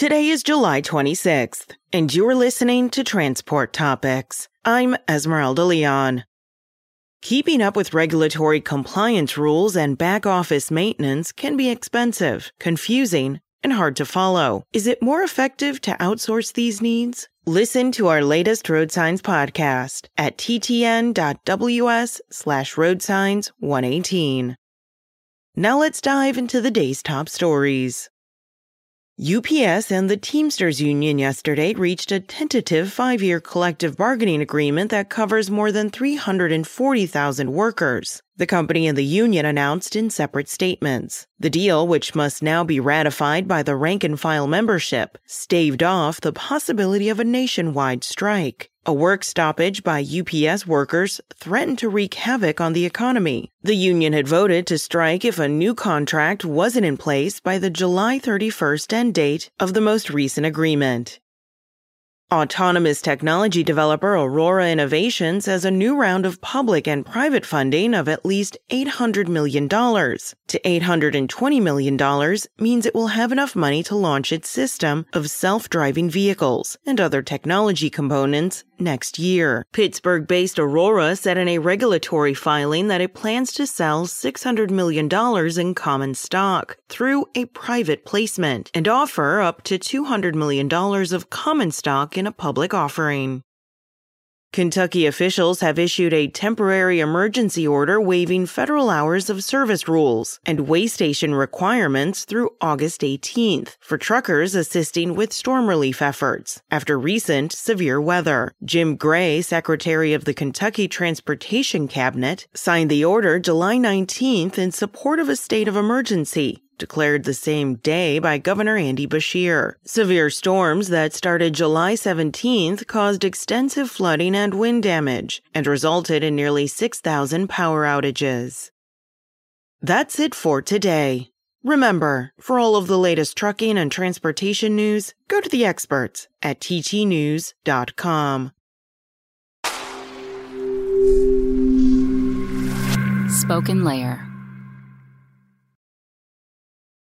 Today is July 26th, and you're listening to Transport Topics. I'm Esmeralda Leon. Keeping up with regulatory compliance rules and back office maintenance can be expensive, confusing, and hard to follow. Is it more effective to outsource these needs? Listen to our latest road signs podcast at ttn.ws slash road signs 118. Now let's dive into the day's top stories. UPS and the Teamsters Union yesterday reached a tentative five year collective bargaining agreement that covers more than 340,000 workers. The company and the union announced in separate statements. The deal, which must now be ratified by the rank and file membership, staved off the possibility of a nationwide strike. A work stoppage by UPS workers threatened to wreak havoc on the economy. The union had voted to strike if a new contract wasn't in place by the July 31st end date of the most recent agreement. Autonomous technology developer Aurora Innovations has a new round of public and private funding of at least $800 million to $820 million means it will have enough money to launch its system of self-driving vehicles and other technology components next year. Pittsburgh based Aurora said in a regulatory filing that it plans to sell $600 million in common stock through a private placement and offer up to $200 million of common stock in a public offering. Kentucky officials have issued a temporary emergency order waiving federal hours of service rules and way station requirements through August 18th for truckers assisting with storm relief efforts after recent severe weather. Jim Gray, Secretary of the Kentucky Transportation Cabinet, signed the order July 19th in support of a state of emergency declared the same day by Governor Andy Beshear. Severe storms that started July 17th caused extensive flooding and wind damage and resulted in nearly 6,000 power outages. That's it for today. Remember, for all of the latest trucking and transportation news, go to the experts at ttnews.com. Spoken Layer.